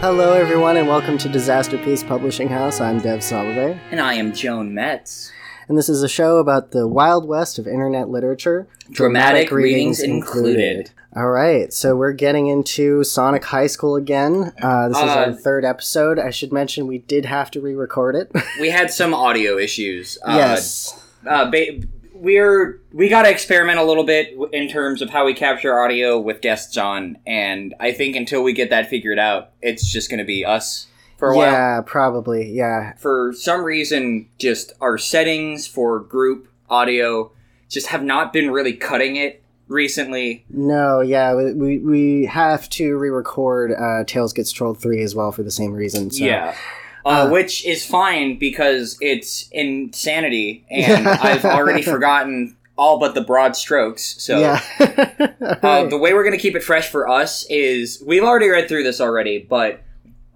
Hello, everyone, and welcome to Disaster Piece Publishing House. I'm Dev Solovey, And I am Joan Metz. and this is a show about the Wild West of internet literature, Dramatic readings included. All right, so we're getting into Sonic High School again. Uh, this is our Uh, third episode. I should mention we did have to re-record it. We had some audio issues. Uh, yes, Uh, ba- we're we got to experiment a little bit in terms of how we capture audio with guests on, and I think until we get that figured out, it's just going to be us for a while. yeah, probably, yeah. For some reason, just our settings for group audio just have not been really cutting it recently. No, yeah, we we, have to re-record uh, Tails Gets Trolled three as well for the same reason. So. Yeah. Uh, Uh, which is fine because it's insanity, and I've already forgotten all but the broad strokes. So yeah. uh, the way we're going to keep it fresh for us is we've already read through this already, but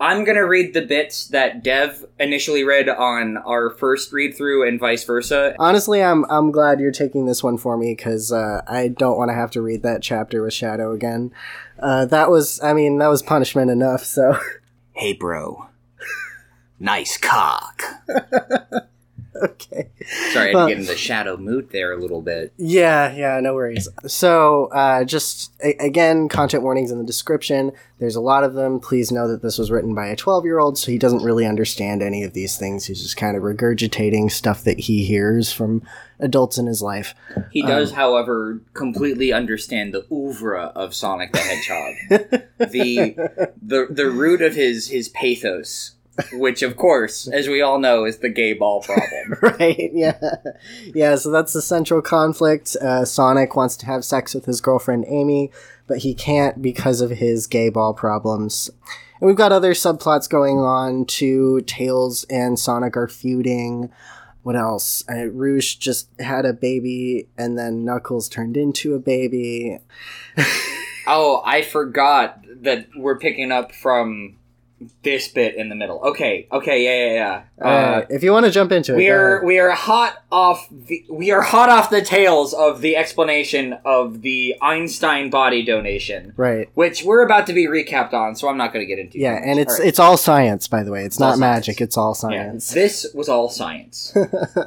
I'm going to read the bits that Dev initially read on our first read through, and vice versa. Honestly, I'm I'm glad you're taking this one for me because uh, I don't want to have to read that chapter with Shadow again. Uh, that was, I mean, that was punishment enough. So Hey, bro. Nice cock. okay, Sorry, I had Well- to get in the shadow mood there a little bit. yeah, yeah, no worries. So uh, just a- again, content warnings in the description. There's a lot of them. Please know that this was written by a 12 year old, so he doesn't really understand any of these things. He's just kind of regurgitating stuff that he hears from adults in his life. He does, however, completely understand the oeuvre of Sonic the Hedgehog. the the the root of his his pathos, which of course, as we all know, is the gay ball problem. right yeah. Yeah so that's the central conflict. Uh, sonic wants to have sex with his girlfriend amy but he can't because of his gay ball problems. And we've got other subplots going on too. Tails and sonic are feuding. What else? Uh, rouge just had a baby and then knuckles turned into a baby. Oh, I forgot that we're picking up from this bit in the middle. Okay, okay, yeah, yeah, yeah. Uh, uh, if you want to jump into it we are we are hot off the we are hot off the tails of the explanation of the Einstein body donation. right which we're about to be recapped on, so I'm not going to get into. yeah much. and it's All right. it's all science by the way it's not magic it's all Yeah, science this was all science.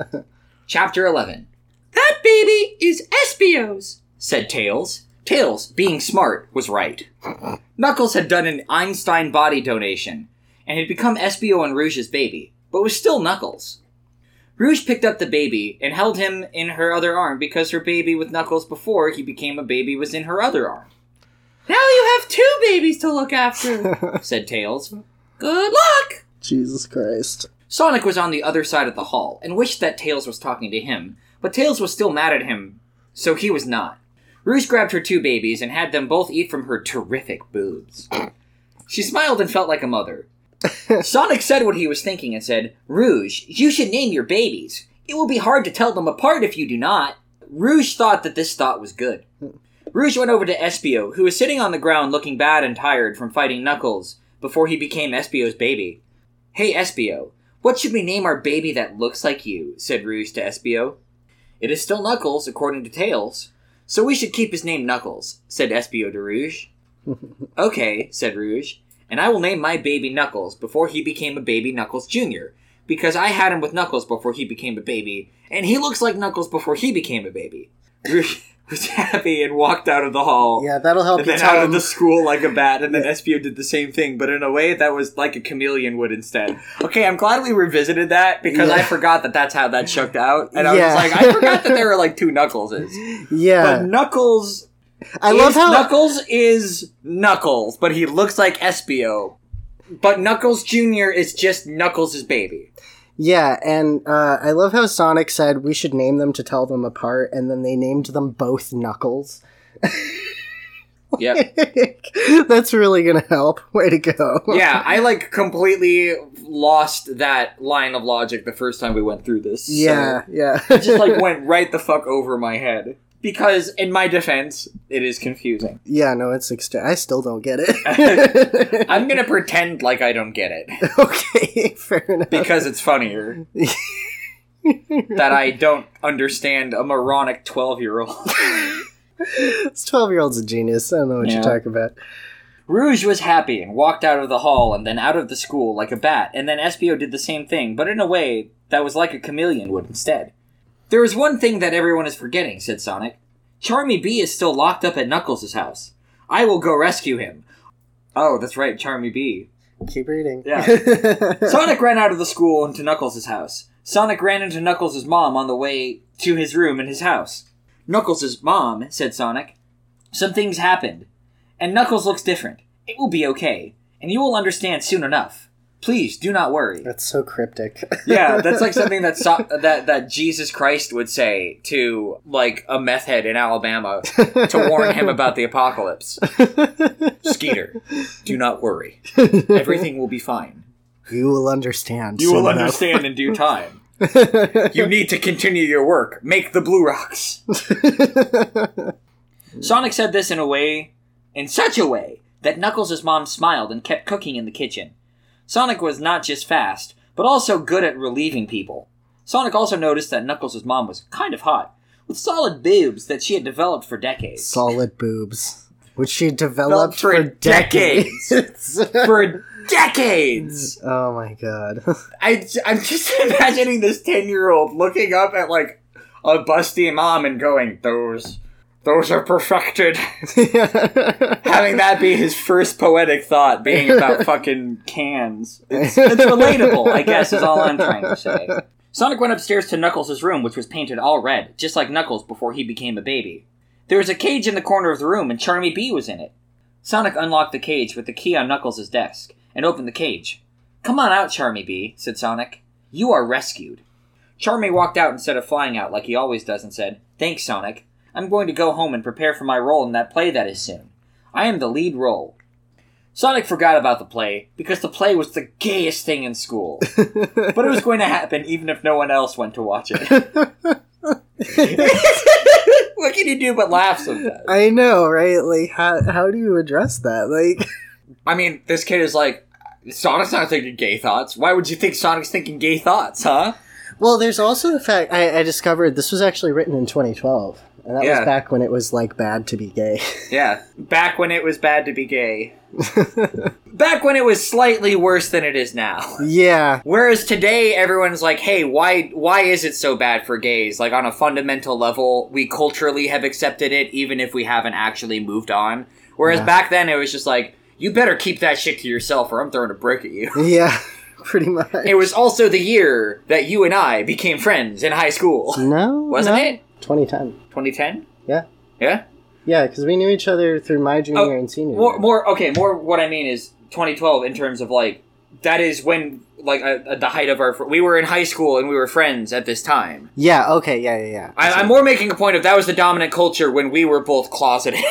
Chapter eleven. That baby is Espio's," said Tails. Tails, being smart, was right. Knuckles had done an Einstein body donation and had become Espio and Rouge's baby, but was still Knuckles. Rouge picked up the baby and held him in her other arm because her baby with Knuckles before he became a baby was in her other arm. Now you have two babies to look after, said Tails. Good luck! jesus christ Sonic was on the other side of the hall and wished that Tails was talking to him, but Tails was still mad at him, so he was not. Rouge grabbed her two babies and had them both eat from her terrific boobs. She smiled and felt like a mother. Sonic said what he was thinking and said, Rouge, you should name your babies. It will be hard to tell them apart if you do not. Rouge thought that this thought was good. Rouge went over to Espio, who was sitting on the ground looking bad and tired from fighting Knuckles before he became Espio's baby. Hey, Espio, what should we name our baby that looks like you? said Rouge to Espio. It is still Knuckles, according to Tails. So we should keep his name Knuckles, said Espio de Rouge. okay, said Rouge, and I will name my baby Knuckles before he became a baby Knuckles Jr., because I had him with Knuckles before he became a baby, and he looks like Knuckles before he became a baby. Rouge was happy and walked out of the hall Yeah, that'll help and you then tell out of the school like a bat, and then Espio did the same thing, but in a way that was like a chameleon would instead. Okay, I'm glad we revisited that because I forgot that that's how that shook out, and I Yeah. was like, I forgot that there were like two Knuckleses, Yeah, but Knuckles. I love how Knuckles is Knuckles, but he looks like Espio. But Knuckles Jr. is just Knuckles' baby. Yeah, and uh, I love how Sonic said we should name them to tell them apart, and then they named them both Knuckles. Yep. That's really gonna help. Way to go. yeah, I like completely lost that line of logic the first time we went through this. so- yeah, yeah. it just like went right the fuck over my head. Because in my defense, it is confusing. yeah, no, it's extra. I still don't get it. I'm gonna pretend like I don't get it okay, fair enough. because it's funnier that I don't understand a moronic 12 year old. this twelve-year-old's a genius. I don't know what Yeah. you're talking about. Rouge was happy and walked out of the hall and then out of the school like a bat, and then Espio did the same thing, but in a way that was like a chameleon would instead. There is one thing that everyone is forgetting, said Sonic. Charmy B is still locked up at Knuckles' house. I will go rescue him. Oh, that's right, Charmy B. Keep reading. Yeah. Sonic ran out of the school into Knuckles' house. Sonic ran into Knuckles' mom on the way to his room in his house. Knuckles' mom, said Sonic, some things happened, and Knuckles looks different. It will be okay, and you will understand soon enough. Please do not worry. That's so cryptic. yeah, that's like something that so- that that Jesus Christ would say to like a meth head in Alabama to warn him about the apocalypse. Skeeter, do not worry. Everything will be fine. You will understand. You will understand in due time. You need to continue your work. Make the blue rocks. Sonic said this in a way, in such a way, that Knuckles' mom smiled and kept cooking in the kitchen. Sonic was not just fast, but also good at relieving people. Sonic also noticed that Knuckles' mom was kind of hot, with solid boobs that she had developed for decades. Solid boobs, which she developed For for, decades. decades. for decades! oh my god. I, I'm just imagining this 10 year old looking up at like a busty mom and going, those, those are perfected. Having that be his first poetic thought being about fucking cans. It's, it's relatable, I guess, is all I'm trying to say. Sonic went upstairs to Knuckles' room, which was painted all red, just like Knuckles before he became a baby. There was a cage in the corner of the room, and Charmy B was in it. Sonic unlocked the cage with the key on Knuckles' desk and opened the cage. Come on out, Charmy B, said Sonic. You are rescued. Charmy walked out instead of flying out like he always does and said, Thanks, Sonic. I'm going to go home and prepare for my role in that play that is soon. I am the lead role. Sonic forgot about the play because the play was the gayest thing in school. but it was going to happen even if no one else went to watch it. what can you do but laugh sometimes? I know, right? Like, how how do you address that? Like, I mean, this kid is like, Sonic's not thinking gay thoughts. Why would you think Sonic's thinking gay thoughts, huh? well, there's also the fact I, I discovered this was actually written in 2012, and that Yeah. was back when it was like bad to be gay. Yeah. Back when it was bad to be gay. Back when it was slightly worse than it is now. yeah, Whereas today everyone's like, "Hey, why why is it so bad for gays?" Like on a fundamental level, we culturally have accepted it even if we haven't actually moved on. Whereas Yeah. back then it was just like, "You better keep that shit to yourself or I'm throwing a brick at you." yeah, pretty much. It was also the year that you and I became friends in high school. no, Wasn't no. it? 2010. 2010? Yeah. Yeah? Yeah, because we knew each other through my junior Oh, and senior. More, year. more. Okay, more. What I mean is 2012 in terms of like that is when like uh, at the height of our. fr- We were in high school and we were friends at this time. Yeah. Okay. Yeah. Yeah. Yeah. I, I'm more making a point of that was the dominant culture when we were both closeted.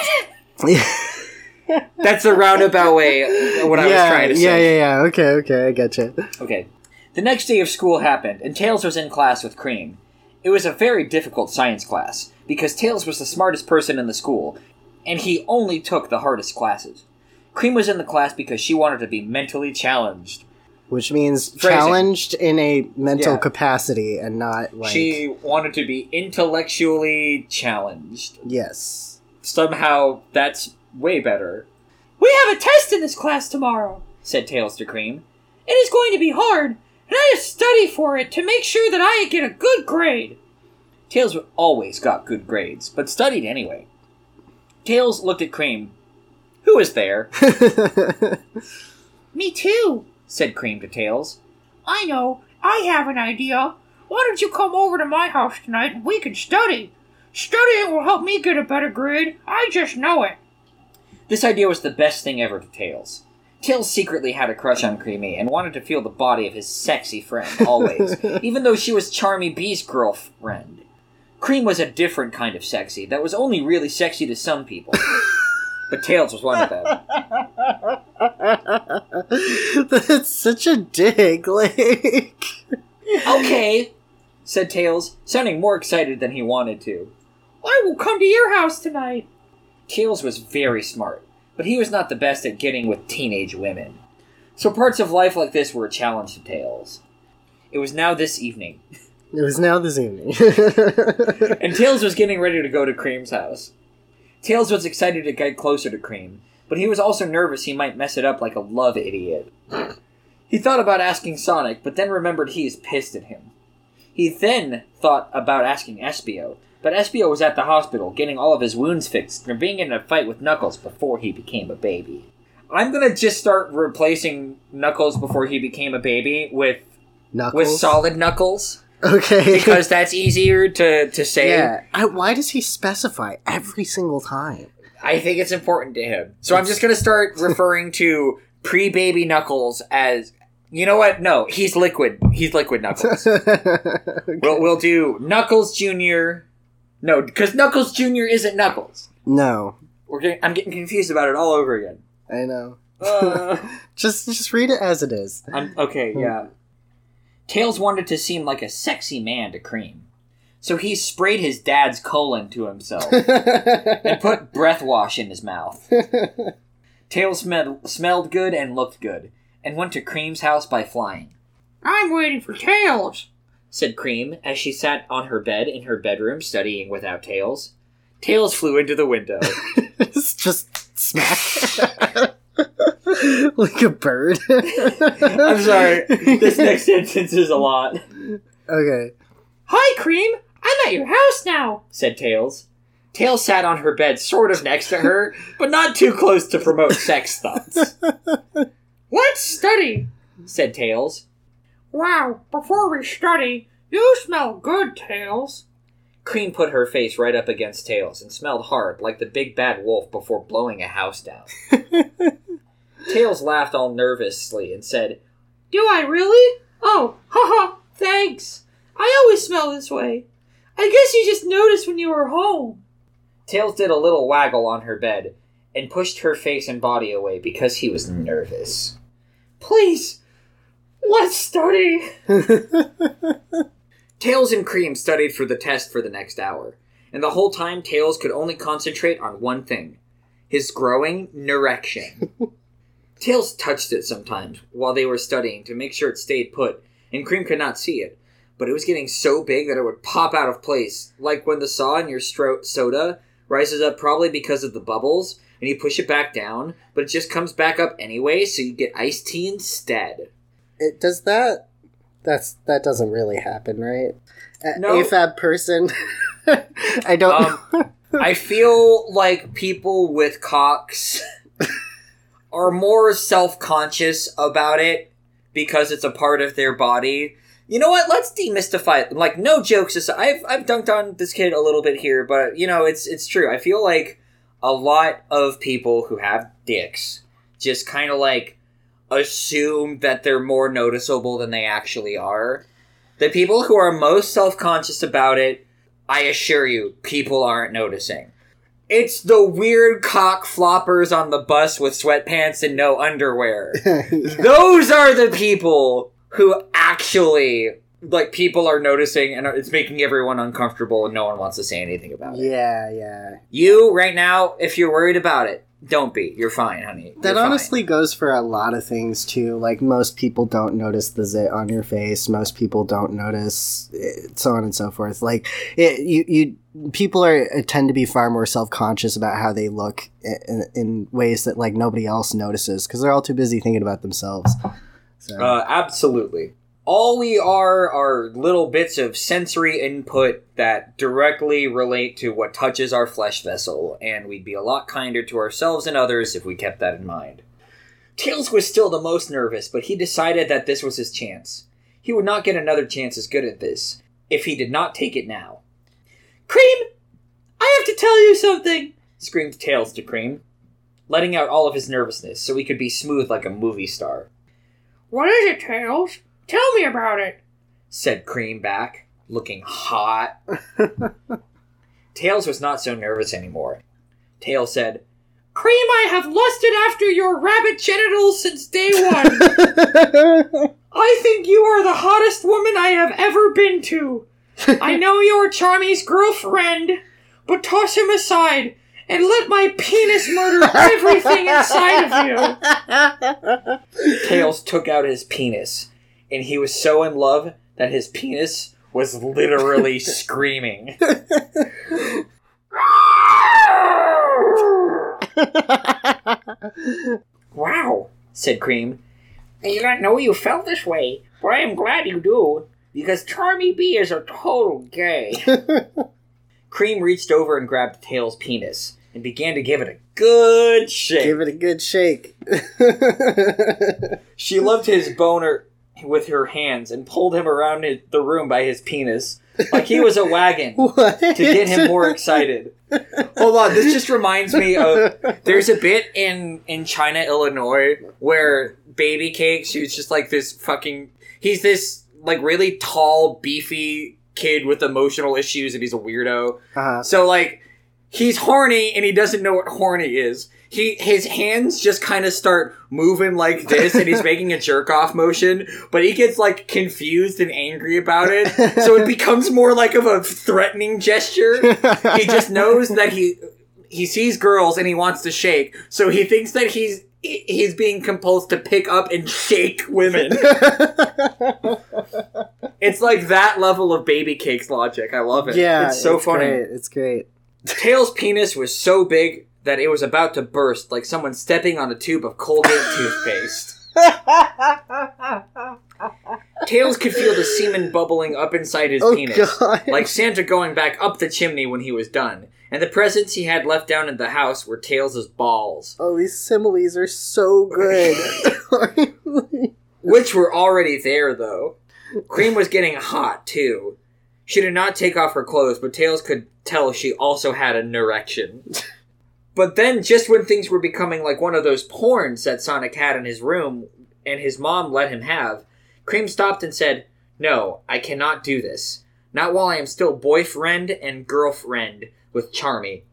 That's the roundabout way of what I was yeah, trying to say. yeah, yeah. Yeah. Okay, okay, I get you. Okay. The next day of school happened, and Tails was in class with Cream. It was a very difficult science class, because Tails was the smartest person in the school, and he only took the hardest classes. Cream was in the class because she wanted to be mentally challenged. Which means Phrasing. challenged in a mental Yeah. capacity and not like she wanted to be intellectually challenged. yes. Somehow, that's way better. We have a test in this class tomorrow, said Tails to Cream. It is going to be hard, and I have study for it to make sure that I get a good grade. Tails always got good grades, but studied anyway. Tails looked at Cream. Who is there? Me too, said Cream to Tails. I know. I have an idea. Why don't you come over to my house tonight and we can study? Studying will help me get a better grade. I just know it. This idea was the best thing ever to Tails. Tails secretly had a crush on Creamy and wanted to feel the body of his sexy friend always, even though she was Charmy B's girlfriend. Cream was a different kind of sexy that was only really sexy to some people. but Tails was one of them. That's such a dig, like Okay, said Tails, sounding more excited than he wanted to. I will come to your house tonight. Tails was very smart, but he was not the best at getting with teenage women. So parts of life like this were a challenge to Tails. It was now this evening, it was now this evening. and Tails was getting ready to go to Cream's house. Tails was excited to get closer to Cream, but he was also nervous he might mess it up like a love idiot. He thought about asking Sonic, but then remembered he is pissed at him. He then thought about asking Espio, but Espio was at the hospital getting all of his wounds fixed and being in a fight with Knuckles before he became a baby. I'm gonna just start replacing Knuckles before he became a baby with Knuckles. with solid Knuckles Okay. because that's easier to to say. yeah. I, why does he specify every single time? I think it's important to him. So I'm just gonna start referring to pre-baby Knuckles as. You know what? No, he's liquid. He's liquid Knuckles. We'll we'll do Knuckles Junior. No, because Knuckles Junior isn't Knuckles. no, We're getting, I'm getting confused about it all over again. I know. Uh, Just just read it as it is. I'm, okay, yeah. Tails wanted to seem like a sexy man to Cream, so he sprayed his dad's colon to himself and put breath wash in his mouth. Tails smelled, smelled good and looked good, and went to Cream's house by flying. I'm waiting for Tails, said Cream as she sat on her bed in her bedroom studying without Tails. Tails flew into the window. it's just smack. like a bird. I'm sorry, this next sentence is a lot. Okay. Hi, Cream! I'm at your house now, said Tails. Tails sat on her bed, sort of next to her, but not too close to promote sex thoughts. Let's study, said Tails. Wow, before we study, you smell good, Tails. Cream put her face right up against Tails and smelled hard, like the big bad wolf before blowing a house down. Tails laughed all nervously and said, Do I really? Oh, haha, thanks. I always smell this way. I guess you just noticed when you were home. Tails did a little waggle on her bed and pushed her face and body away because he was nervous. Please, let's study. Tails and Cream studied for the test for the next hour, and the whole time Tails could only concentrate on one thing his growing erection. Tails touched it sometimes while they were studying to make sure it stayed put, and Cream could not see it, but it was getting so big that it would pop out of place, like when the saw in your stro- soda rises up probably because of the bubbles, and you push it back down, but it just comes back up anyway, so you get iced tea instead. It does that. That's that doesn't really happen, right? A- No. AFAB person. I don't. Um. I feel like people with cocks are more self conscious about it because it's a part of their body. You know what? Let's demystify it. Like, no jokes aside. I've, I've dunked on this kid a little bit here, but, you know, it's, it's true. I feel like a lot of people who have dicks just kind of like assume that they're more noticeable than they actually are. The people who are most self conscious about it I assure you, people aren't noticing. It's the weird cock floppers on the bus with sweatpants and no underwear. Those are the people who actually, like, people are noticing and it's making everyone uncomfortable and no one wants to say anything about it. yeah, yeah. You, right now, if you're worried about it, don't be. You're fine, honey. That You're fine. honestly goes for a lot of things too. Like most people don't notice the zit on your face. Most people don't notice it, so on and so forth. Like it, you, you people are tend to be far more self conscious about how they look in, in ways that like nobody else notices because they're all too busy thinking about themselves. So Uh, absolutely. All we are are little bits of sensory input that directly relate to what touches our flesh vessel, and we'd be a lot kinder to ourselves and others if we kept that in mind. Tails was still the most nervous, but he decided that this was his chance. He would not get another chance as good at this if he did not take it now. Cream! I have to tell you something! screamed Tails to Cream, letting out all of his nervousness so he could be smooth like a movie star. What is it, Tails? Tell me about it, said Cream back, looking hot. Tails was not so nervous anymore. Tails said, Cream, I have lusted after your rabbit genitals since day one. I think you are the hottest woman I have ever been to. I know you're Charmy's girlfriend, but toss him aside and let my penis murder everything inside of you. Tails took out his penis, and he was so in love that his penis was literally screaming. Wow, said Cream. I did not know you felt this way, but I am glad you do, because Charmy B is a total gay. Cream reached over and grabbed Tails' penis and began to give it a good shake. Give it a good shake. She loved his boner with her hands and pulled him around the room by his penis, like he was a wagon, to get him more excited. Hold on, this just reminds me of there's a bit in in China, Illinois, where Baby Cakes, who's just like this fucking, he's this like really tall, beefy kid with emotional issues, and he's a weirdo. Uh-huh. So like he's horny and he doesn't know what horny is. He his hands just kind of start moving like this and he's making a jerk off motion, but he gets like confused and angry about it. So it becomes more like of a threatening gesture. He just knows that he he sees girls and he wants to shake. So he thinks that he's he's being compelled to pick up and shake women. It's like that level of baby cakes logic. I love it. yeah, it's so funny. Great. It's great. Tails' penis was so big that it was about to burst, like someone stepping on a tube of Colgate toothpaste. Tails could feel the semen bubbling up inside his oh penis, god! like Santa going back up the chimney when he was done. And the presents he had left down in the house were Tails' balls, oh, these similes are so good. which were already there, though. Cream was getting hot, too. She did not take off her clothes, but Tails could tell she also had an erection. But then, just when things were becoming like one of those porns that Sonic had in his room and his mom let him have, Cream stopped and said, No, I cannot do this. Not while I am still boyfriend and girlfriend with Charmy.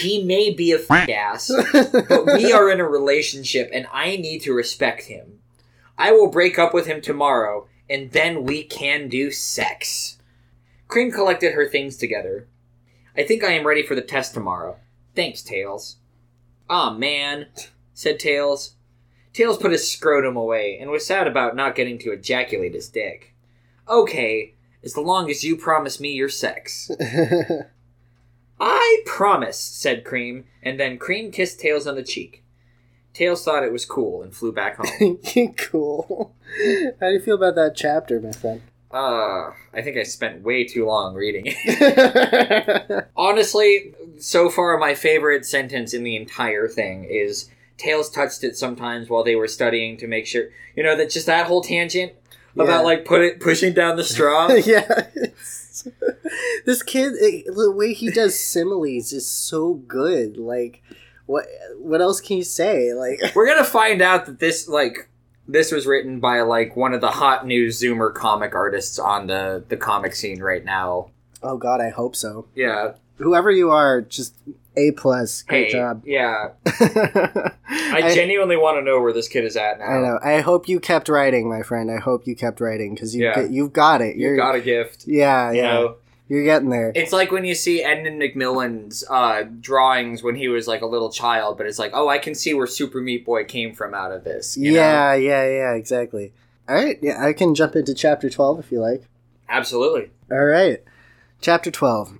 He may be a f- ass, but we are in a relationship and I need to respect him. I will break up with him tomorrow and then we can do sex. Cream collected her things together. I think I am ready for the test tomorrow. Thanks, Tails. Aw, man, said Tails. Tails put his scrotum away and was sad about not getting to ejaculate his dick. Okay, as long as you promise me your sex. I promise, said Cream, and then Cream kissed Tails on the cheek. Tails thought it was cool and flew back home. cool. How do you feel about that chapter, my friend? Uh, I think I spent way too long reading it. Honestly, so far my favorite sentence in the entire thing is Tails touched it sometimes while they were studying to make sure you know that just that whole tangent Yeah. about like put it pushing down the straw. yeah. This kid, eh, the way he does similes is so good. Like, what? What else can you say? Like, we're gonna find out that this like this was written by like one of the hot new Zoomer comic artists on the the comic scene right now. oh god, I hope so. Yeah. Whoever you are, just a plus. Great Hey. job. Yeah. I, I, genuinely want to know where this kid is at now. I know. I hope you kept writing, my friend. I hope you kept writing because you Yeah. you've got it. You got a gift. yeah, You yeah. know. You're getting there. It's like when you see Edmund McMillen's uh, drawings when he was like a little child, but it's like, oh, I can see where Super Meat Boy came from out of this. you know? yeah, yeah, yeah. Exactly. All right. Yeah, I can jump into chapter twelve if you like. absolutely. All right. Chapter 12.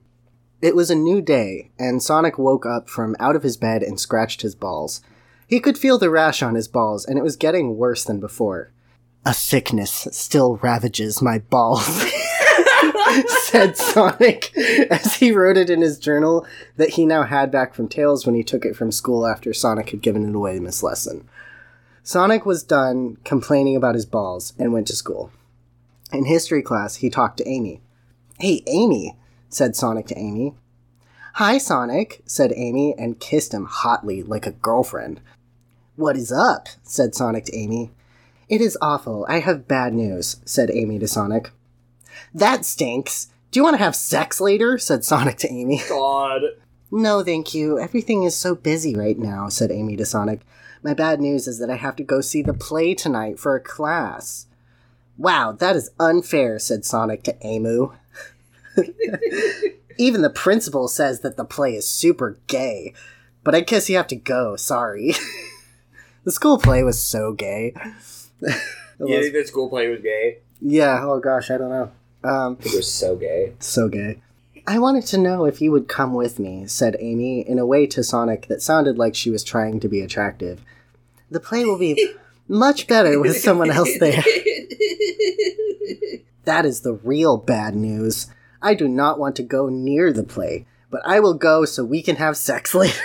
It was a new day, and Sonic woke up from out of his bed and scratched his balls. He could feel the rash on his balls, and it was getting worse than before. A sickness still ravages my balls, said Sonic as he wrote it in his journal that he now had back from Tails when he took it from school after Sonic had given it away in this lesson. Sonic was done complaining about his balls and went to school. In history class, he talked to Amy. Hey, Amy, said Sonic to Amy. Hi, Sonic, said Amy and kissed him hotly like a girlfriend. What is up? said Sonic to Amy. It is awful. I have bad news, said Amy to Sonic. That stinks. Do you want to have sex later? said Sonic to Amy. God. No, thank you. Everything is so busy right now, said Amy to Sonic. My bad news is that I have to go see the play tonight for a class. Wow, that is unfair, said Sonic to Amu. Even the principal says that the play is super gay. But I guess you have to go, sorry. the school play was so gay. It You was- think that school play was gay? yeah, oh gosh, I don't know. Um, It was so gay. so gay. I wanted to know if you would come with me, said Amy in a way to Sonic that sounded like she was trying to be attractive. The play will be much better with someone else there. That is the real bad news. I do not want to go near the play, but I will go so we can have sex later,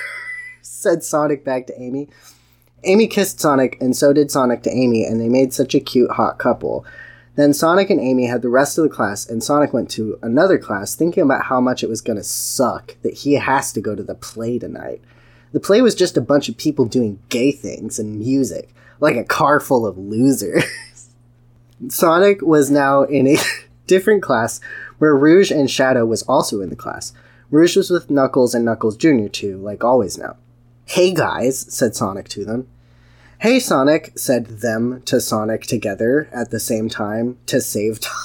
said Sonic back to Amy. Amy kissed Sonic, and so did Sonic to Amy, and they made such a cute, hot couple. Then Sonic and Amy had the rest of the class, and Sonic went to another class thinking about how much it was going to suck that he has to go to the play tonight. The play was just a bunch of people doing gay things and music, like a car full of losers. Sonic was now in a different class where Rouge and Shadow was also in the class. Rouge was with Knuckles and Knuckles Jr. too, like always now. Hey guys, said Sonic to them. Hey Sonic, said them to Sonic together at the same time to save time.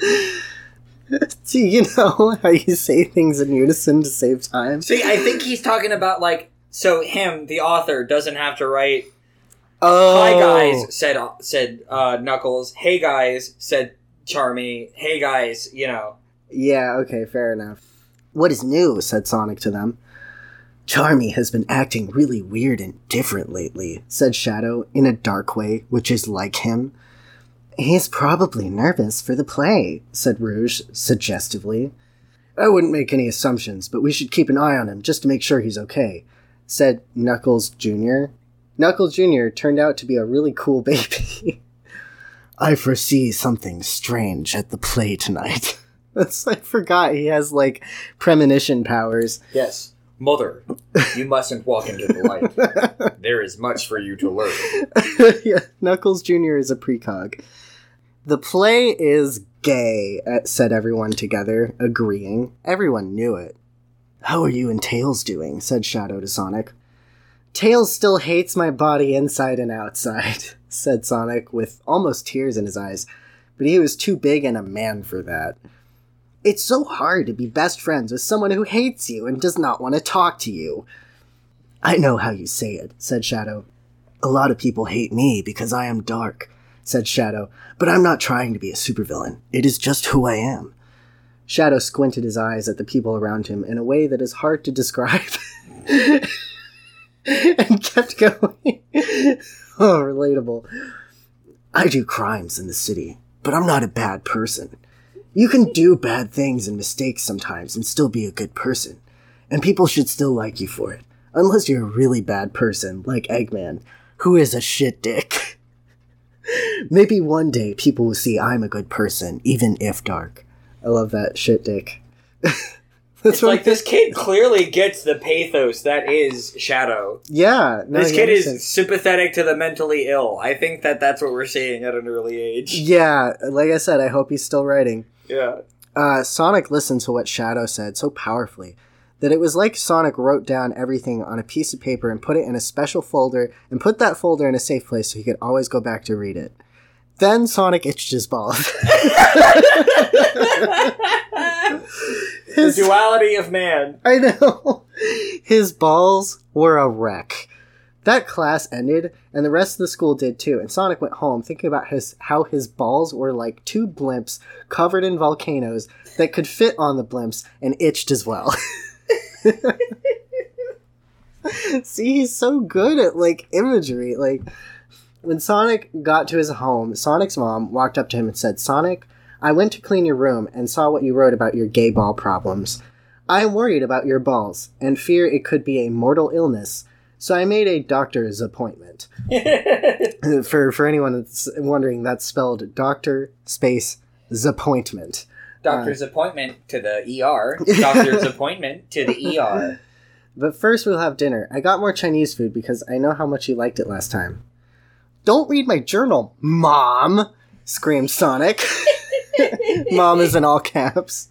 Do you know how you say things in unison to save time? See, I think he's talking about like so him, the author, doesn't have to write Oh, "Hi guys," said said uh, Knuckles. "Hey guys," said Charmy. "Hey guys," you know. Yeah, okay, fair enough. What is new? said Sonic to them. Charmy has been acting really weird and different lately, said Shadow in a dark way, which is like him. He's probably nervous for the play, said Rouge suggestively. I wouldn't make any assumptions, but we should keep an eye on him just to make sure he's okay, said Knuckles Jr. Knuckles Jr. turned out to be a really cool baby. I foresee something strange at the play tonight. I forgot he has like premonition powers. Yes, mother, you mustn't walk into the light. there is much for you to learn. yeah, Knuckles Jr. is a precog. The play is gay, uh, said everyone together, agreeing. Everyone knew it. How are you and Tails doing? said Shadow to Sonic. Tails still hates my body inside and outside, said Sonic with almost tears in his eyes, but he was too big and a man for that. It's so hard to be best friends with someone who hates you and does not want to talk to you. I know how you say it, said Shadow. A lot of people hate me because I am dark, said Shadow, but I'm not trying to be a supervillain. It is just who I am. Shadow squinted his eyes at the people around him in a way that is hard to describe. and kept going. oh, relatable. I do crimes in the city, but I'm not a bad person. You can do bad things and mistakes sometimes and still be a good person. And people should still like you for it. Unless you're a really bad person, like Eggman, who is a shit dick. Maybe one day people will see I'm a good person, even if dark. I love that shit dick. It's like this kid clearly gets the pathos that is Shadow. Yeah, no, This kid is sympathetic to the mentally ill. I think that that's what we're seeing at an early age. Yeah, like I said, I hope he's still writing. Yeah. Uh, Sonic listened to what Shadow said so powerfully that it was like Sonic wrote down everything on a piece of paper and put it in a special folder and put that folder in a safe place so he could always go back to read it. Then Sonic itched his balls. The his, duality of man. I know. His balls were a wreck. That class ended, and the rest of the school did too. And Sonic went home thinking about his how his balls were like two blimps covered in volcanoes that could fit on the blimps and itched as well. See, he's so good at like imagery. Like when Sonic got to his home, Sonic's mom walked up to him and said, "Sonic, I went to clean your room and saw what you wrote about your gay ball problems. I am worried about your balls and fear it could be a mortal illness." So I made a doctor's appointment. for for anyone that's wondering, that's spelled doctor space appointment. Doctor's appointment to the ER. Doctor's appointment to the ER. But first, we'll have dinner. I got more Chinese food because I know how much you liked it last time. Don't read my journal, Mom! screamed Sonic. Mom is in all caps.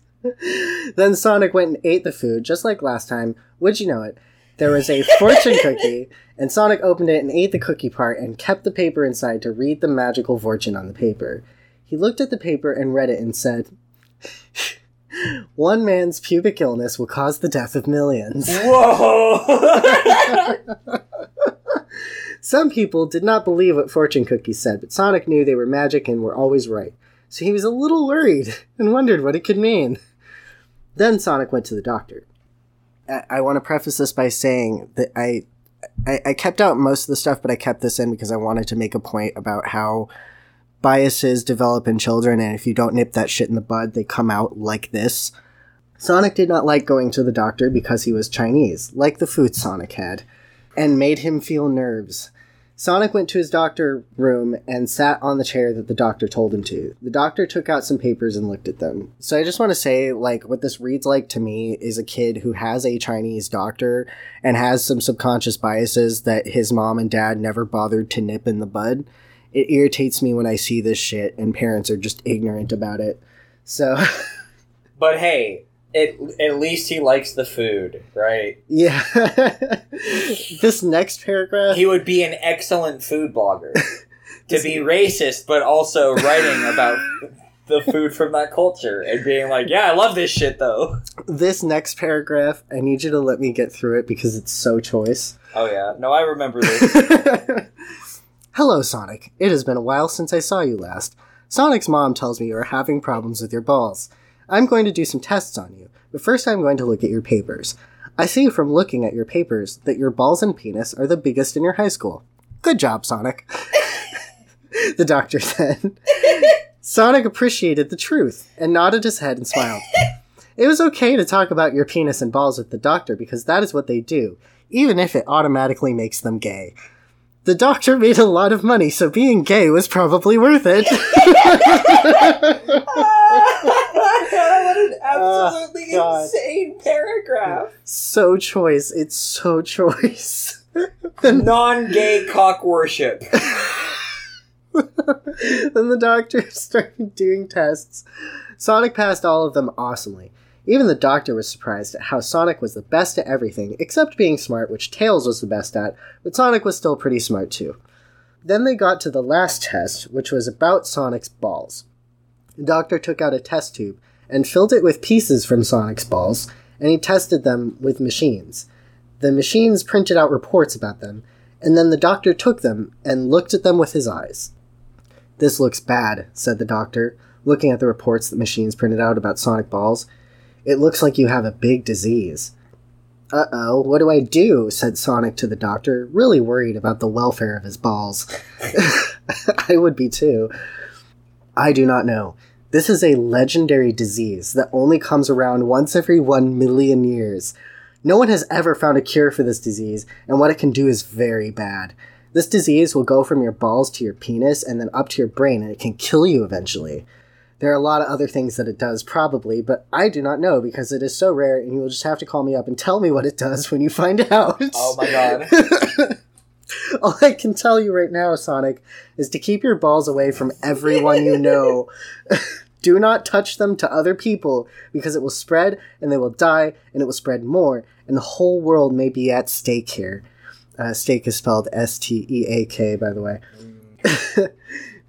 Then Sonic went and ate the food, just like last time. Would you know it? There was a fortune cookie, and Sonic opened it and ate the cookie part and kept the paper inside to read the magical fortune on the paper. He looked at the paper and read it and said, One man's pubic illness will cause the death of millions. Whoa! Some people did not believe what fortune cookies said, but Sonic knew they were magic and were always right. So he was a little worried and wondered what it could mean. Then Sonic went to the doctor. I, want to preface this by saying that I, I I kept out most of the stuff, but I kept this in because I wanted to make a point about how biases develop in children, and if you don't nip that shit in the bud, they come out like this. Sonic did not like going to the doctor because he was Chinese, like the food Sonic had, and made him feel nerves. Sonic went to his doctor room and sat on the chair that the doctor told him to. The doctor took out some papers and looked at them. So I just want to say, like, what this reads like to me is a kid who has a Chinese doctor and has some subconscious biases that his mom and dad never bothered to nip in the bud. It irritates me when I see this shit and parents are just ignorant about it. So, But hey, it, at least he likes the food, right? yeah. this next paragraph. He would be an excellent food blogger. to be racist, but also writing about the food from that culture and being like, yeah, I love this shit though. this next paragraph, I need you to let me get through it because it's so choice. Oh yeah, no, I remember this. Hello, Sonic. It has been a while since I saw you last. Sonic's mom tells me you are having problems with your balls. I'm going to do some tests on you, but first I'm going to look at your papers. I see from looking at your papers that your balls and penis are the biggest in your high school. Good job, Sonic. the doctor said. Sonic appreciated the truth and nodded his head and smiled. It was okay to talk about your penis and balls with the doctor because that is what they do, even if it automatically makes them gay. The doctor made a lot of money, so being gay was probably worth it. absolutely oh, God. insane paragraph. so choice. It's so choice. The Non-gay cock worship. then the doctor started doing tests. Sonic passed all of them awesomely. Even the doctor was surprised at how Sonic was the best at everything, except being smart, which Tails was the best at, but Sonic was still pretty smart too. Then they got to the last test, which was about Sonic's balls. The doctor took out a test tube and filled it with pieces from Sonic's balls, and he tested them with machines. The machines printed out reports about them, and then the doctor took them and looked at them with his eyes. This looks bad, said the doctor, looking at the reports that machines printed out about Sonic balls. It looks like you have a big disease. Uh oh, what do I do? said Sonic to the doctor, really worried about the welfare of his balls. I would be too. I do not know. This is a legendary disease that only comes around once every one million years. No one has ever found a cure for this disease, and what it can do is very bad. This disease will go from your balls to your penis and then up to your brain, and it can kill you eventually. There are a lot of other things that it does, probably, but I do not know because it is so rare, and you will just have to call me up and tell me what it does when you find out. Oh my god. All I can tell you right now, Sonic, is to keep your balls away from everyone you know. Do not touch them to other people because it will spread and they will die and it will spread more and the whole world may be at stake here. Uh, steak is spelled S T E A K, by the way.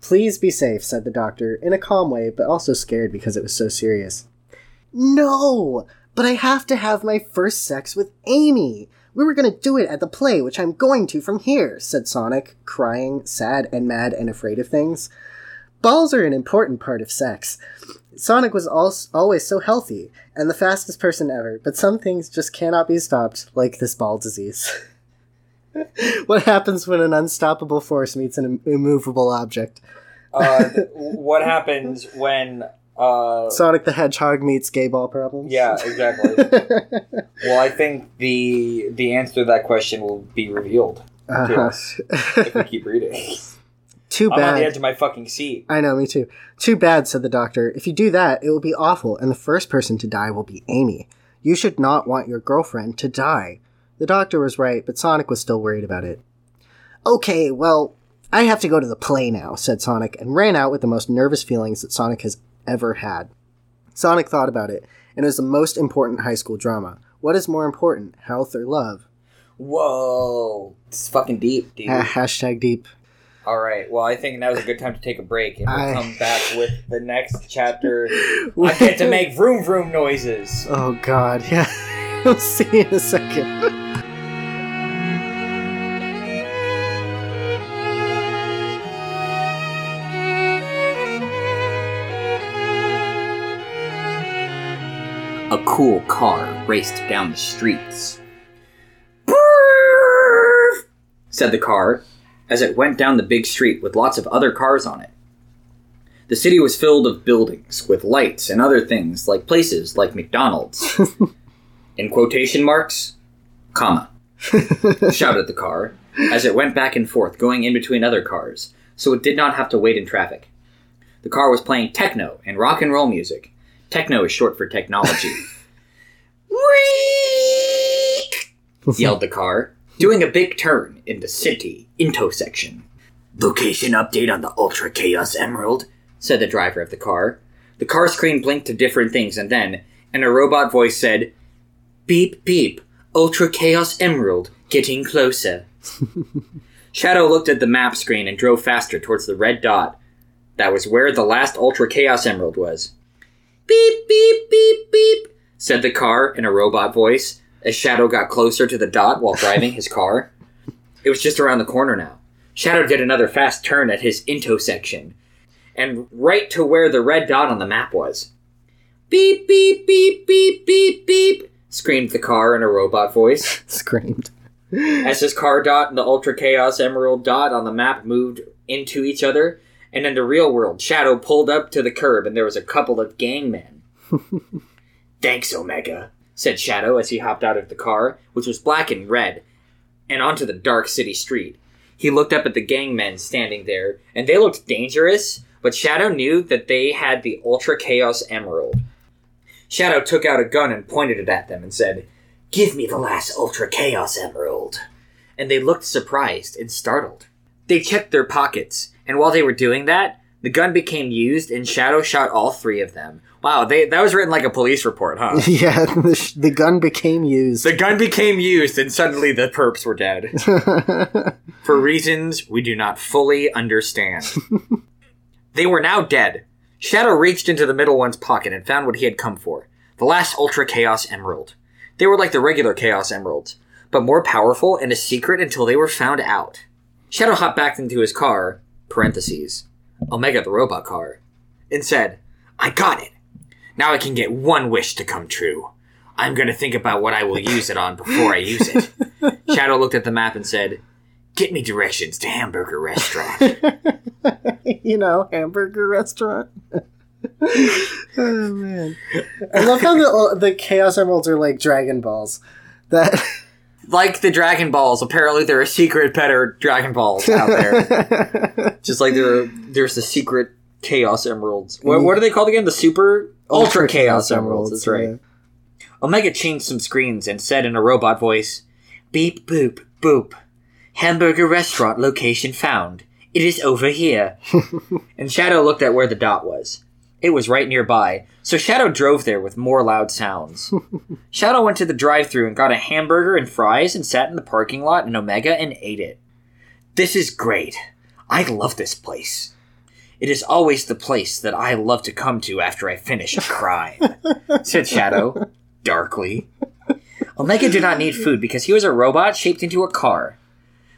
Please be safe, said the doctor, in a calm way, but also scared because it was so serious. No! But I have to have my first sex with Amy! We were gonna do it at the play, which I'm going to from here, said Sonic, crying, sad and mad and afraid of things. Balls are an important part of sex. Sonic was al- always so healthy, and the fastest person ever, but some things just cannot be stopped, like this ball disease. what happens when an unstoppable force meets an Im- immovable object? Uh, what happens when? Uh, Sonic the Hedgehog meets gay ball problems? yeah, exactly. well, I think the the answer to that question will be revealed Uh-huh. If we keep reading. Too I'm on the edge of my fucking seat. I know, me too. Too bad, said the doctor. If you do that, it will be awful, and the first person to die will be Amy. You should not want your girlfriend to die. The doctor was right, but Sonic was still worried about it. Okay, well, I have to go to the play now, said Sonic, and ran out with the most nervous feelings that Sonic has ever had. Sonic thought about it, and it was the most important high school drama. What is more important, health or love? Whoa, it's fucking deep, dude. Ha- hashtag deep. All right. Well, I think now's a good time to take a break, and we'll I- come back with the next chapter. I get to make vroom vroom noises. Oh god, yeah. we'll see you in a second. cool car raced down the streets. Brrrr, said the car as it went down the big street with lots of other cars on it. The city was filled of buildings with lights and other things like places like McDonald's. In quotation marks, comma, shouted the car as it went back and forth, going in between other cars, so it did not have to wait in traffic. The car was playing techno and rock and roll music. Techno is short for technology. Week! yelled the car, doing a big turn in the city intersection. Location update on the Ultra Chaos Emerald, said the driver of the car. The car screen blinked to different things, and then, and a robot voice said, Beep beep, Ultra Chaos Emerald, getting closer. Shadow looked at the map screen and drove faster towards the red dot. That was where the last Ultra Chaos Emerald was. Beep, beep, beep, beep, said the car in a robot voice as Shadow got closer to the dot while driving his car. It was just around the corner now. Shadow did another fast turn at his intersection, and right to where the red dot on the map was. Beep, beep, beep, beep, beep, beep, screamed the car in a robot voice. Screamed. As his car dot and the Ultra Chaos Emerald dot on the map moved into each other, and in the real world, Shadow pulled up to the curb and there was a couple of gangmen. Thanks, Omega, said Shadow as he hopped out of the car, which was black and red, and onto the dark city street. He looked up at the gangmen standing there, and they looked dangerous, but Shadow knew that they had the Ultra Chaos Emerald. Shadow took out a gun and pointed it at them and said, Give me the last Ultra Chaos Emerald. And they looked surprised and startled. They checked their pockets, and while they were doing that, the gun became used and Shadow shot all three of them. Wow, they, that was written like a police report, huh? yeah, the, sh- the gun became used. the gun became used and suddenly the perps were dead. For reasons we do not fully understand. they were now dead. Shadow reached into the middle one's pocket and found what he had come for the last Ultra Chaos Emerald. They were like the regular Chaos Emeralds, but more powerful and a secret until they were found out. Shadow hopped back into his car, parentheses, Omega the robot car, and said, I got it. Now I can get one wish to come true. I'm going to think about what I will use it on before I use it. Shadow looked at the map and said, Get me directions to Hamburger Restaurant. you know, hamburger restaurant. oh man, I love how the the Chaos Emeralds are like Dragon Balls. That like the Dragon Balls, apparently there are secret better Dragon Balls out there. Just like there are, there's the secret Chaos Emeralds. What, mm. what are they called again? The Super Ultra, Chaos, Emeralds. That's right. yeah. Omega changed some screens and said in a robot voice, Beep boop boop. Hamburger restaurant location found. It is over here. and Shadow looked at where the dot was. It was right nearby, so Shadow drove there with more loud sounds. Shadow went to the drive thru and got a hamburger and fries and sat in the parking lot in Omega and ate it. This is great. I love this place. It is always the place that I love to come to after I finish a crime, said Shadow, darkly. Omega did not need food because he was a robot shaped into a car.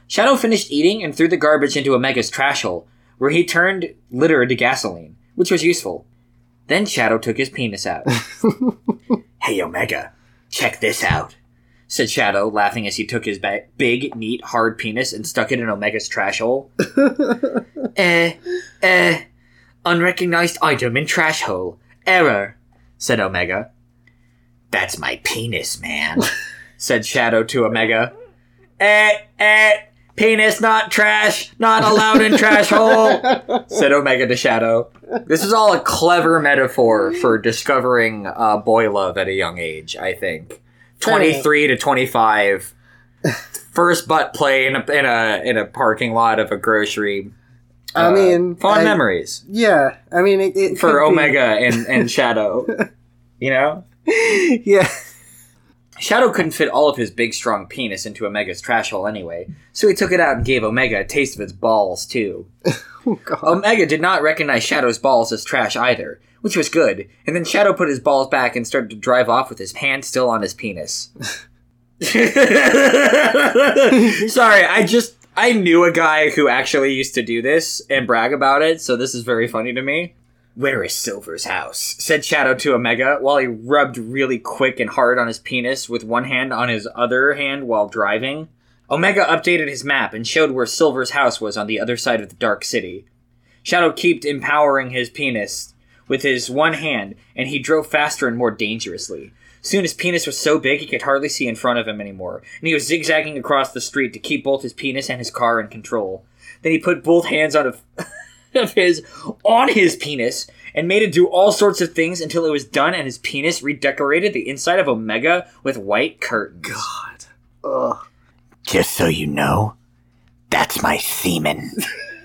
Shadow finished eating and threw the garbage into Omega's trash hole, where he turned litter into gasoline, which was useful. Then Shadow took his penis out. hey, Omega, check this out, said Shadow, laughing as he took his ba- big, neat, hard penis and stuck it in Omega's trash hole. eh, eh, unrecognized item in trash hole. Error, said Omega. That's my penis, man, said Shadow to Omega. Eh, eh, penis not trash, not allowed in trash hole, said Omega to Shadow. This is all a clever metaphor for discovering uh, boy love at a young age, I think. 23 to 25. First butt play in a, in a in a parking lot of a grocery. I Uh, mean, fond I- memories Yeah, I mean, it, it for could be- Omega and, and Shadow. You know? Yeah, Shadow couldn't fit all of his big, strong penis into Omega's trash hole anyway, so he took it out and gave Omega a taste of its balls, too. oh. Omega did not recognize Shadow's balls as trash either, which was good, and then Shadow put his balls back and started to drive off with his hand still on his penis. Sorry, I just. I knew a guy who actually used to do this and brag about it, so this is very funny to me. Where is Silver's house? said Shadow to Omega while he rubbed really quick and hard on his penis with one hand on his other hand while driving. Omega updated his map and showed where Silver's house was on the other side of the Dark City. Shadow kept empowering his penis with his one hand, and he drove faster and more dangerously. Soon his penis was so big he could hardly see in front of him anymore, and he was zigzagging across the street to keep both his penis and his car in control. Then he put both hands on of, of his on his penis and made it do all sorts of things until it was done and his penis redecorated the inside of Omega with white curtains. God. Ugh. Just so you know, that's my semen.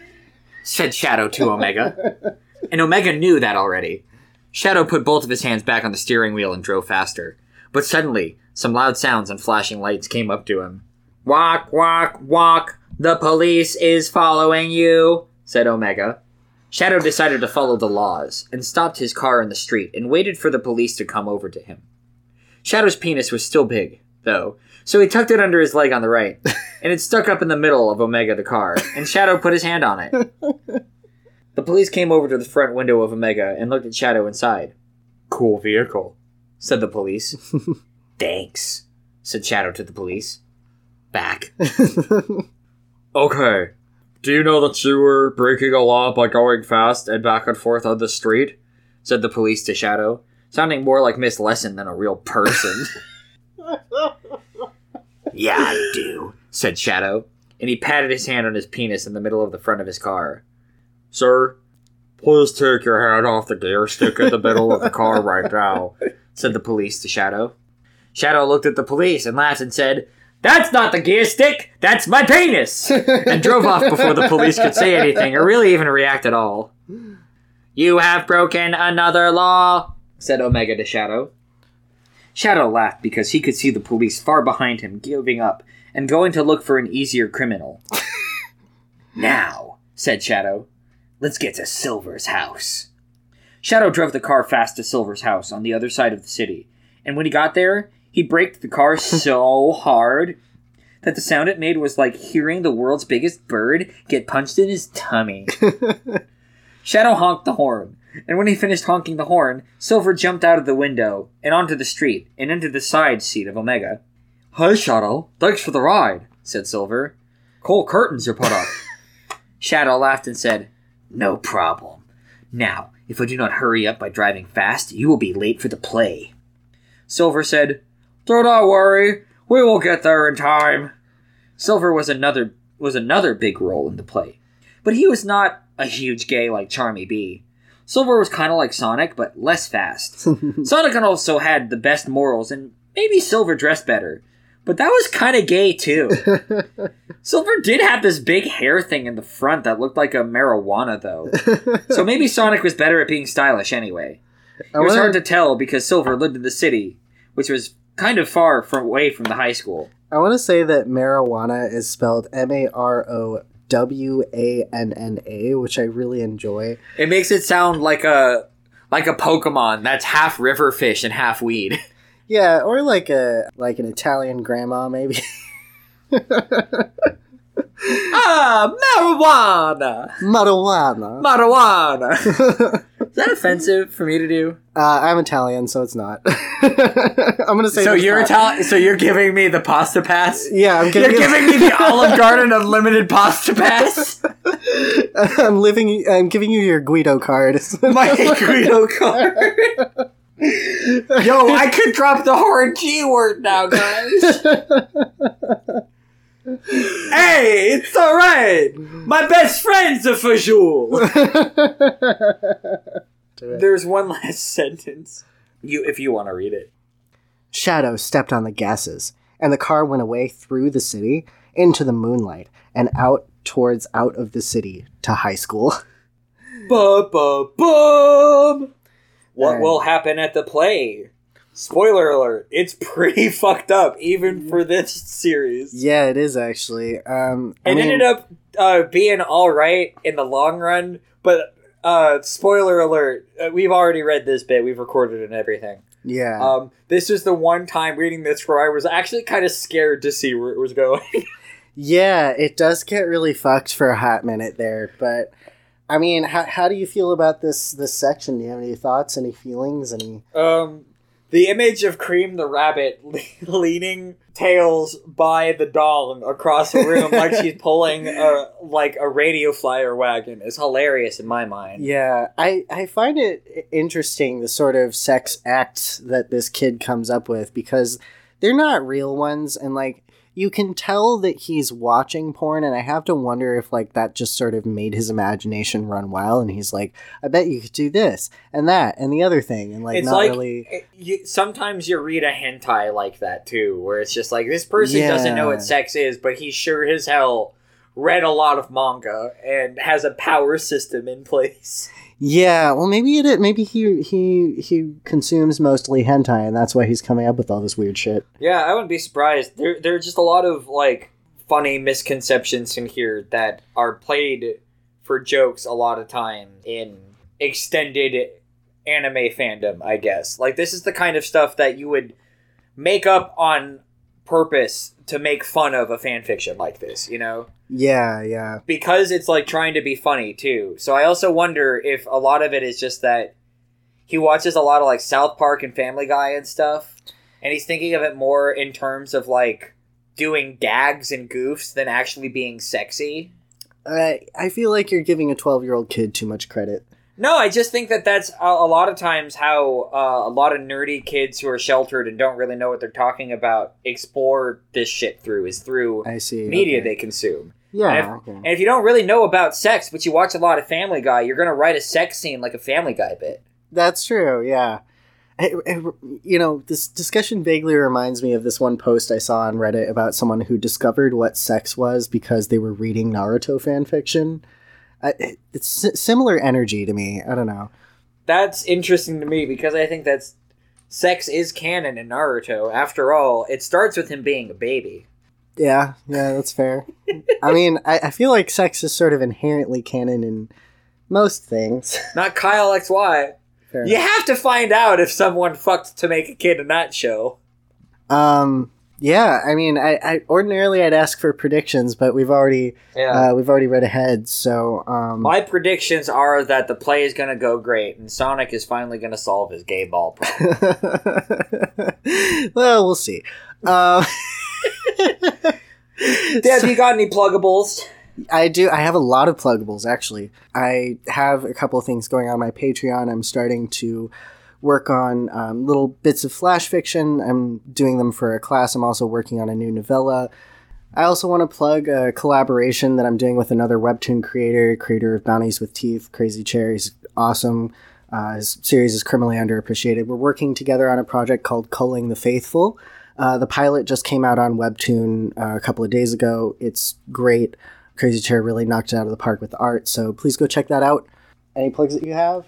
said Shadow to Omega. and Omega knew that already. Shadow put both of his hands back on the steering wheel and drove faster. But suddenly, some loud sounds and flashing lights came up to him. Walk, walk, walk. The police is following you, said Omega. Shadow decided to follow the laws and stopped his car in the street and waited for the police to come over to him. Shadow's penis was still big, though, so he tucked it under his leg on the right, and it stuck up in the middle of Omega the car, and Shadow put his hand on it. The police came over to the front window of Omega and looked at Shadow inside. Cool vehicle, said the police. Thanks, said Shadow to the police. Back. okay. Do you know that you were breaking a law by going fast and back and forth on the street? said the police to Shadow, sounding more like Miss Lesson than a real person. yeah, I do, said Shadow, and he patted his hand on his penis in the middle of the front of his car. Sir, please take your hand off the gear stick in the middle of the car right now, said the police to Shadow. Shadow looked at the police and laughed and said, That's not the gear stick, that's my penis! and drove off before the police could say anything or really even react at all. You have broken another law, said Omega to Shadow. Shadow laughed because he could see the police far behind him giving up and going to look for an easier criminal. now, said Shadow, let's get to Silver's house. Shadow drove the car fast to Silver's house on the other side of the city, and when he got there, he braked the car so hard that the sound it made was like hearing the world's biggest bird get punched in his tummy. Shadow honked the horn, and when he finished honking the horn, Silver jumped out of the window and onto the street and into the side seat of Omega. Hi, Shadow. Thanks for the ride, said Silver. Cool curtains you put up. Shadow laughed and said, No problem. Now, if I do not hurry up by driving fast, you will be late for the play. Silver said, Do not worry. We will get there in time. Silver was another was another big role in the play, but he was not a huge gay like Charmy B. Silver was kind of like Sonic, but less fast. Sonic also had the best morals, and maybe Silver dressed better, but that was kind of gay too. Silver did have this big hair thing in the front that looked like a marijuana, though. so maybe Sonic was better at being stylish anyway. It was hard to tell because Silver lived in the city, which was kind of far from away from the high school. I want to say that marijuana is spelled M A R O W A N N A, which I really enjoy. It makes it sound like a like a Pokemon that's half river fish and half weed. Yeah, or like a like an Italian grandma, maybe. ah, marijuana, Marijuana. marijuana. Is that offensive for me to do? Uh, I'm Italian, so it's not. I'm gonna say. So you're. Italian. So you're giving me the pasta pass. Yeah, I'm You're giving. giving me the Olive Garden unlimited pasta pass. I'm living. I'm giving you your Guido card. My Guido card. Yo, I could drop the hard G word now, guys. hey, it's alright. My best friend's a fajoule. There's one last sentence. You, if you want to read it. Shadow stepped on the gases, and the car went away through the city into the moonlight and out towards out of the city to high school. Ba ba boom. What will happen at the play? Spoiler alert! It's pretty fucked up, even for this series. Yeah, it is actually. Um, I It mean, ended up uh, being all right in the long run, but uh, spoiler alert: uh, we've already read this bit, we've recorded and everything. Yeah, Um, this is the one time reading this where I was actually kind of scared to see where it was going. yeah, it does get really fucked for a hot minute there, but I mean, how, how do you feel about this this section? Do you have any thoughts, any feelings, any? Um, the image of Cream the rabbit le- leaning tails by the dong across the room like she's pulling a like a radio flyer wagon is hilarious in my mind. Yeah, I I find it interesting the sort of sex acts that this kid comes up with because they're not real ones, and like you can tell that he's watching porn, and I have to wonder if like that just sort of made his imagination run wild, and he's like, I bet you could do this and that and the other thing, and like it's not like really. it- you, sometimes you read a hentai like that too, where it's just like this person doesn't know what sex is, but he sure as hell read a lot of manga and has a power system in place. Yeah, well, maybe it. Maybe he he he consumes mostly hentai, and that's why he's coming up with all this weird shit. Yeah, I wouldn't be surprised. There, there are just a lot of like funny misconceptions in here that are played for jokes a lot of time in extended anime fandom. I guess like this is the kind of stuff that you would make up on purpose to make fun of a fan fiction like this. You know, Yeah, yeah. because it's like trying to be funny too. So I also wonder if a lot of it is just that he watches a lot of like South Park and Family Guy and stuff, and he's thinking of it more in terms of like doing gags and goofs than actually being sexy. I I feel like you're giving a twelve year old kid too much credit. No, I just think that that's a, a lot of times how uh, a lot of nerdy kids who are sheltered and don't really know what they're talking about explore this shit through is through I see. media okay. they consume. Yeah. And if, okay. and if you don't really know about sex, but you watch a lot of Family Guy, you're gonna write a sex scene like a Family Guy bit. That's true. Yeah. I- I- you know, this discussion vaguely reminds me of this one post I saw on Reddit about someone who discovered what sex was because they were reading Naruto fan fiction. It's similar energy to me. I don't know. That's interesting to me because I think that's sex is canon in Naruto. After all, it starts with him being a baby. Yeah, yeah, that's fair. I mean, I, I feel like sex is sort of inherently canon in most things. Not Kyle XY. Fair You have to find out if someone fucked to make a kid in that show. Um, yeah, I mean, I, I ordinarily I'd ask for predictions, but we've already Yeah. uh, we've already read ahead. So, um, My predictions are that the play is going to go great and Sonic is finally going to solve his gay ball problem. well, we'll see. Um, Dev, you got any pluggables? I do. I have a lot of pluggables actually. I have a couple of things going on my Patreon. I'm starting to work on um, little bits of flash fiction. I'm doing them for a class. I'm also working on a new novella. I also want to plug a collaboration that I'm doing with another webtoon creator, creator of Bounties with Teeth, Crazy Cherries. Awesome. Uh, his series is criminally underappreciated. We're working together on a project called Culling the Faithful. Uh, the pilot just came out on Webtoon uh, a couple of days ago. It's great. Crazy Chair really knocked it out of the park with the art, so please go check that out. Any plugs that you have?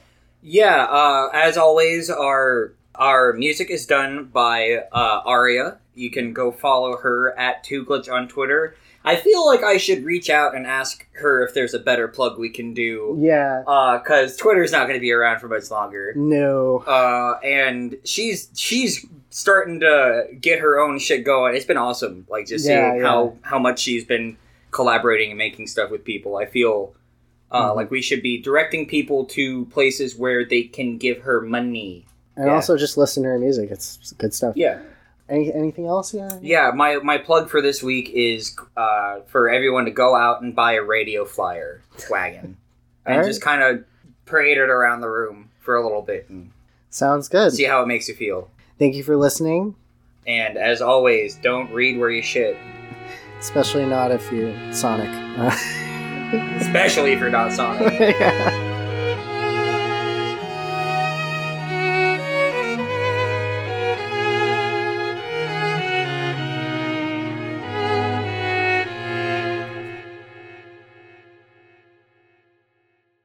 Yeah, uh, as always, our our music is done by uh, Aria. You can go follow her at Tooglitch on Twitter. I feel like I should reach out and ask her if there's a better plug we can do, Yeah. because Twitter's not going to be around for much longer. No. Uh, and she's she's starting to get her own shit going. It's been awesome, like just Yeah, seeing yeah. how how much she's been collaborating and making stuff with people. I feel uh, Mhm. like we should be directing people to places where they can give her money. And Yeah. also just listen to her music. It's, good stuff. Yeah, Any, anything else? Yeah. yeah. My my plug for this week is uh, for everyone to go out and buy a radio flyer wagon and Alright. just kind of parade it around the room for a little bit and Sounds good. see how it makes you feel. Thank you for listening, And as always, don't read where you shit. especially not if you're Sonic. Especially if you're not Sonic. yeah.